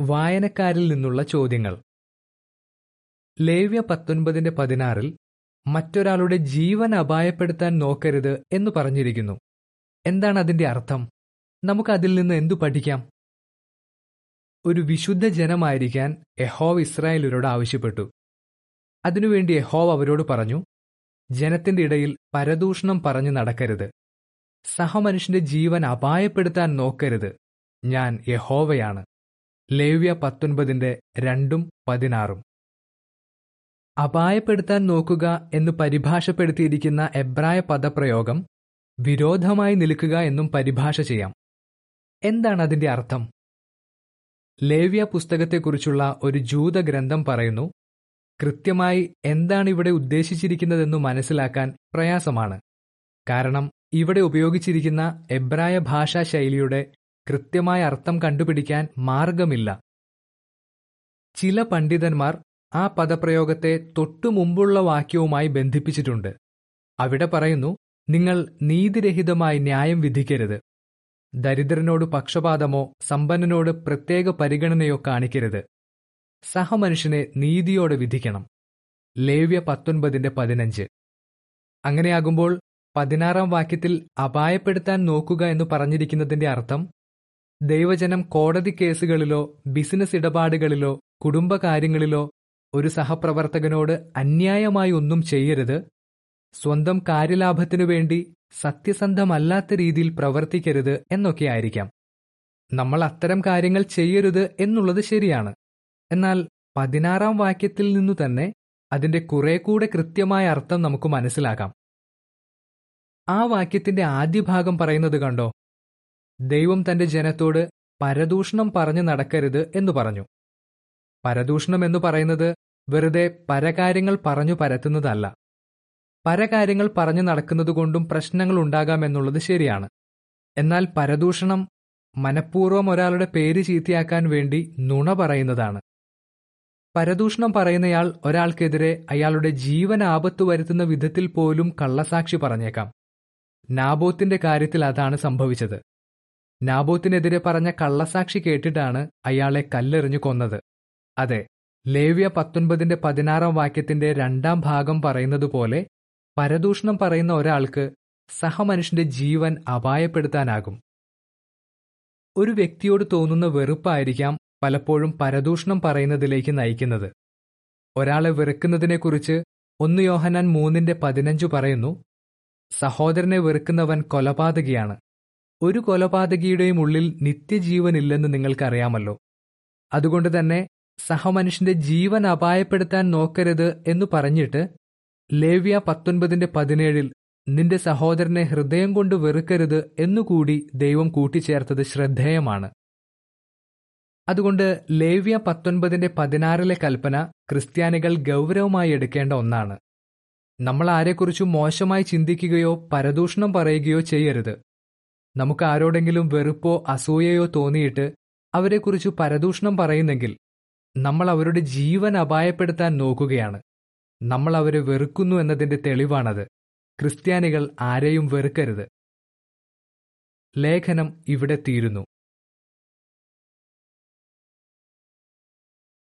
വായനക്കാരിൽ നിന്നുള്ള ചോദ്യങ്ങൾ. ലേവ്യ പത്തൊൻപതിന്റെ പതിനാറിൽ മറ്റൊരാളുടെ ജീവൻ അപായപ്പെടുത്താൻ നോക്കരുത് എന്ന് പറഞ്ഞിരിക്കുന്നു. എന്താണ് അതിന്റെ അർത്ഥം? നമുക്ക് അതിൽ നിന്ന് എന്തു പഠിക്കാം? ഒരു വിശുദ്ധ ജനമായിരിക്കാൻ യഹോവ് ഇസ്രായേലരോട് ആവശ്യപ്പെട്ടു. അതിനുവേണ്ടി യഹോവ് അവരോട് പറഞ്ഞു ജനത്തിന്റെ ഇടയിൽ പരദൂഷണം പറഞ്ഞു നടക്കരുത്. സഹമനുഷ്യന്റെ ജീവൻ അപായപ്പെടുത്താൻ നോക്കരുത്. ഞാൻ യഹോവയാണ്. ലേവ്യ പത്തൊൻപതിന്റെ രണ്ടും പതിനാറും. അപായപ്പെടുത്താൻ നോക്കുക എന്ന് പരിഭാഷപ്പെടുത്തിയിരിക്കുന്ന എബ്രായ പദപ്രയോഗം വിരോധമായി നിൽക്കുക എന്നും പരിഭാഷ ചെയ്യാം. എന്താണ് അതിന്റെ അർത്ഥം? ലേവ്യ പുസ്തകത്തെക്കുറിച്ചുള്ള ഒരു ജൂത ഗ്രന്ഥം പറയുന്നു കൃത്യമായി എന്താണ് ഇവിടെ ഉദ്ദേശിച്ചിരിക്കുന്നതെന്നു മനസ്സിലാക്കാൻ പ്രയാസമാണ്. കാരണം ഇവിടെ ഉപയോഗിച്ചിരിക്കുന്ന എബ്രായ ഭാഷാ ശൈലിയുടെ കൃത്യമായ അർത്ഥം കണ്ടുപിടിക്കാൻ മാർഗമില്ല. ചില പണ്ഡിതന്മാർ ആ പദപ്രയോഗത്തെ തൊട്ടു മുമ്പുള്ള വാക്യവുമായി ബന്ധിപ്പിച്ചിട്ടുണ്ട്. അവിടെ പറയുന്നു നിങ്ങൾ നീതിരഹിതമായി ന്യായം വിധിക്കരുത്. ദരിദ്രനോട് പക്ഷപാതമോ സമ്പന്നനോട് പ്രത്യേക പരിഗണനയോ കാണിക്കരുത്. സഹമനുഷ്യനെ നീതിയോടെ വിധിക്കണം. ലേവ്യ പത്തൊൻപതിന്റെ പതിനഞ്ച്. അങ്ങനെയാകുമ്പോൾ പതിനാറാം വാക്യത്തിൽ അപായപ്പെടുത്താൻ നോക്കുക എന്ന് പറഞ്ഞിരിക്കുന്നതിന്റെ അർത്ഥം ദൈവജനം കോടതി കേസുകളിലോ ബിസിനസ് ഇടപാടുകളിലോ കുടുംബകാര്യങ്ങളിലോ ഒരു സഹപ്രവർത്തകനോട് അന്യായമായി ഒന്നും ചെയ്യരുത്. സ്വന്തം കാര്യലാഭത്തിനു വേണ്ടി സത്യസന്ധമല്ലാത്ത രീതിയിൽ പ്രവർത്തിക്കരുത് എന്നൊക്കെ ആയിരിക്കാം. നമ്മൾ അത്തരം കാര്യങ്ങൾ ചെയ്യരുത് എന്നുള്ളത് ശരിയാണ്. എന്നാൽ പതിനാറാം വാക്യത്തിൽ നിന്നു തന്നെ അതിന്റെ കുറെ കൂടെ കൃത്യമായ അർത്ഥം നമുക്ക് മനസ്സിലാക്കാം. ആ വാക്യത്തിന്റെ ആദ്യ ഭാഗം പറയുന്നത് കണ്ടോ? ദൈവം തന്റെ ജനത്തോട് പരദൂഷണം പറഞ്ഞു നടക്കരുത് എന്ന് പറഞ്ഞു. പരദൂഷണം എന്ന് പറയുന്നത് വെറുതെ പരകാര്യങ്ങൾ പറഞ്ഞു പരത്തുന്നതല്ല. പരകാര്യങ്ങൾ പറഞ്ഞു നടക്കുന്നതുകൊണ്ടും പ്രശ്നങ്ങൾ ഉണ്ടാകാമെന്നുള്ളത് ശരിയാണ്. എന്നാൽ പരദൂഷണം മനഃപൂർവം ഒരാളുടെ പേര് ചീത്തയാക്കാൻ വേണ്ടി നുണ പറയുന്നതാണ്. പരദൂഷണം പറയുന്നയാൾ ഒരാൾക്കെതിരെ അയാളുടെ ജീവൻ ആപത്ത് വരുത്തുന്ന വിധത്തിൽ പോലും കള്ളസാക്ഷി പറഞ്ഞേക്കാം. നാബോത്തിന്റെ കാര്യത്തിൽ അതാണ് സംഭവിച്ചത്. നാബോത്തിനെതിരെ പറഞ്ഞ കള്ളസാക്ഷി കേട്ടിട്ടാണ് അയാളെ കല്ലെറിഞ്ഞു കൊന്നത്. അതെ ലേവ്യ പത്തൊൻപതിന്റെ പതിനാറാം വാക്യത്തിന്റെ രണ്ടാം ഭാഗം പറയുന്നത് പോലെ പരദൂഷണം പറയുന്ന ഒരാൾക്ക് സഹമനുഷ്യന്റെ ജീവൻ അപായപ്പെടുത്താനാകും. ഒരു വ്യക്തിയോട് തോന്നുന്ന വെറുപ്പായിരിക്കാം പലപ്പോഴും പരദൂഷണം പറയുന്നതിലേക്ക് നയിക്കുന്നത്. ഒരാളെ വെറുക്കുന്നതിനെക്കുറിച്ച് ഒന്ന് യോഹനാൻ മൂന്നിന്റെ പതിനഞ്ചു പറയുന്നു സഹോദരനെ വെറുക്കുന്നവൻ കൊലപാതകിയാണ്. ഒരു കൊലപാതകിയുടെയും ഉള്ളിൽ നിത്യജീവനില്ലെന്ന് നിങ്ങൾക്കറിയാമല്ലോ. അതുകൊണ്ട് തന്നെ സഹമനുഷ്യന്റെ ജീവൻ അപായപ്പെടുത്താൻ നോക്കരുത് എന്ന് പറഞ്ഞിട്ട് ലേവ്യ പത്തൊൻപതിന്റെ പതിനേഴിൽ നിന്റെ സഹോദരനെ ഹൃദയം കൊണ്ട് വെറുക്കരുത് എന്നുകൂടി ദൈവം കൂട്ടിച്ചേർത്തത് ശ്രദ്ധേയമാണ്. അതുകൊണ്ട് ലേവ്യ പത്തൊൻപതിന്റെ പതിനാറിലെ കൽപ്പന ക്രിസ്ത്യാനികൾ ഗൗരവമായി എടുക്കേണ്ട ഒന്നാണ്. നമ്മൾ ആരെക്കുറിച്ചും മോശമായി ചിന്തിക്കുകയോ പരദൂഷണം പറയുകയോ ചെയ്യരുത്. നമുക്ക് ആരോടെങ്കിലും വെറുപ്പോ അസൂയയോ തോന്നിയിട്ട് അവരെക്കുറിച്ച് പരദൂഷണം പറയുന്നെങ്കിൽ നമ്മൾ അവരുടെ ജീവൻ അപായപ്പെടുത്താൻ നോക്കുകയാണ്. നമ്മൾ അവരെ വെറുക്കുന്നു എന്നതിന്റെ തെളിവാണത്. ക്രിസ്ത്യാനികൾ ആരെയും വെറുക്കരുത്. ലേഖനം ഇവിടെ തീരുന്നു.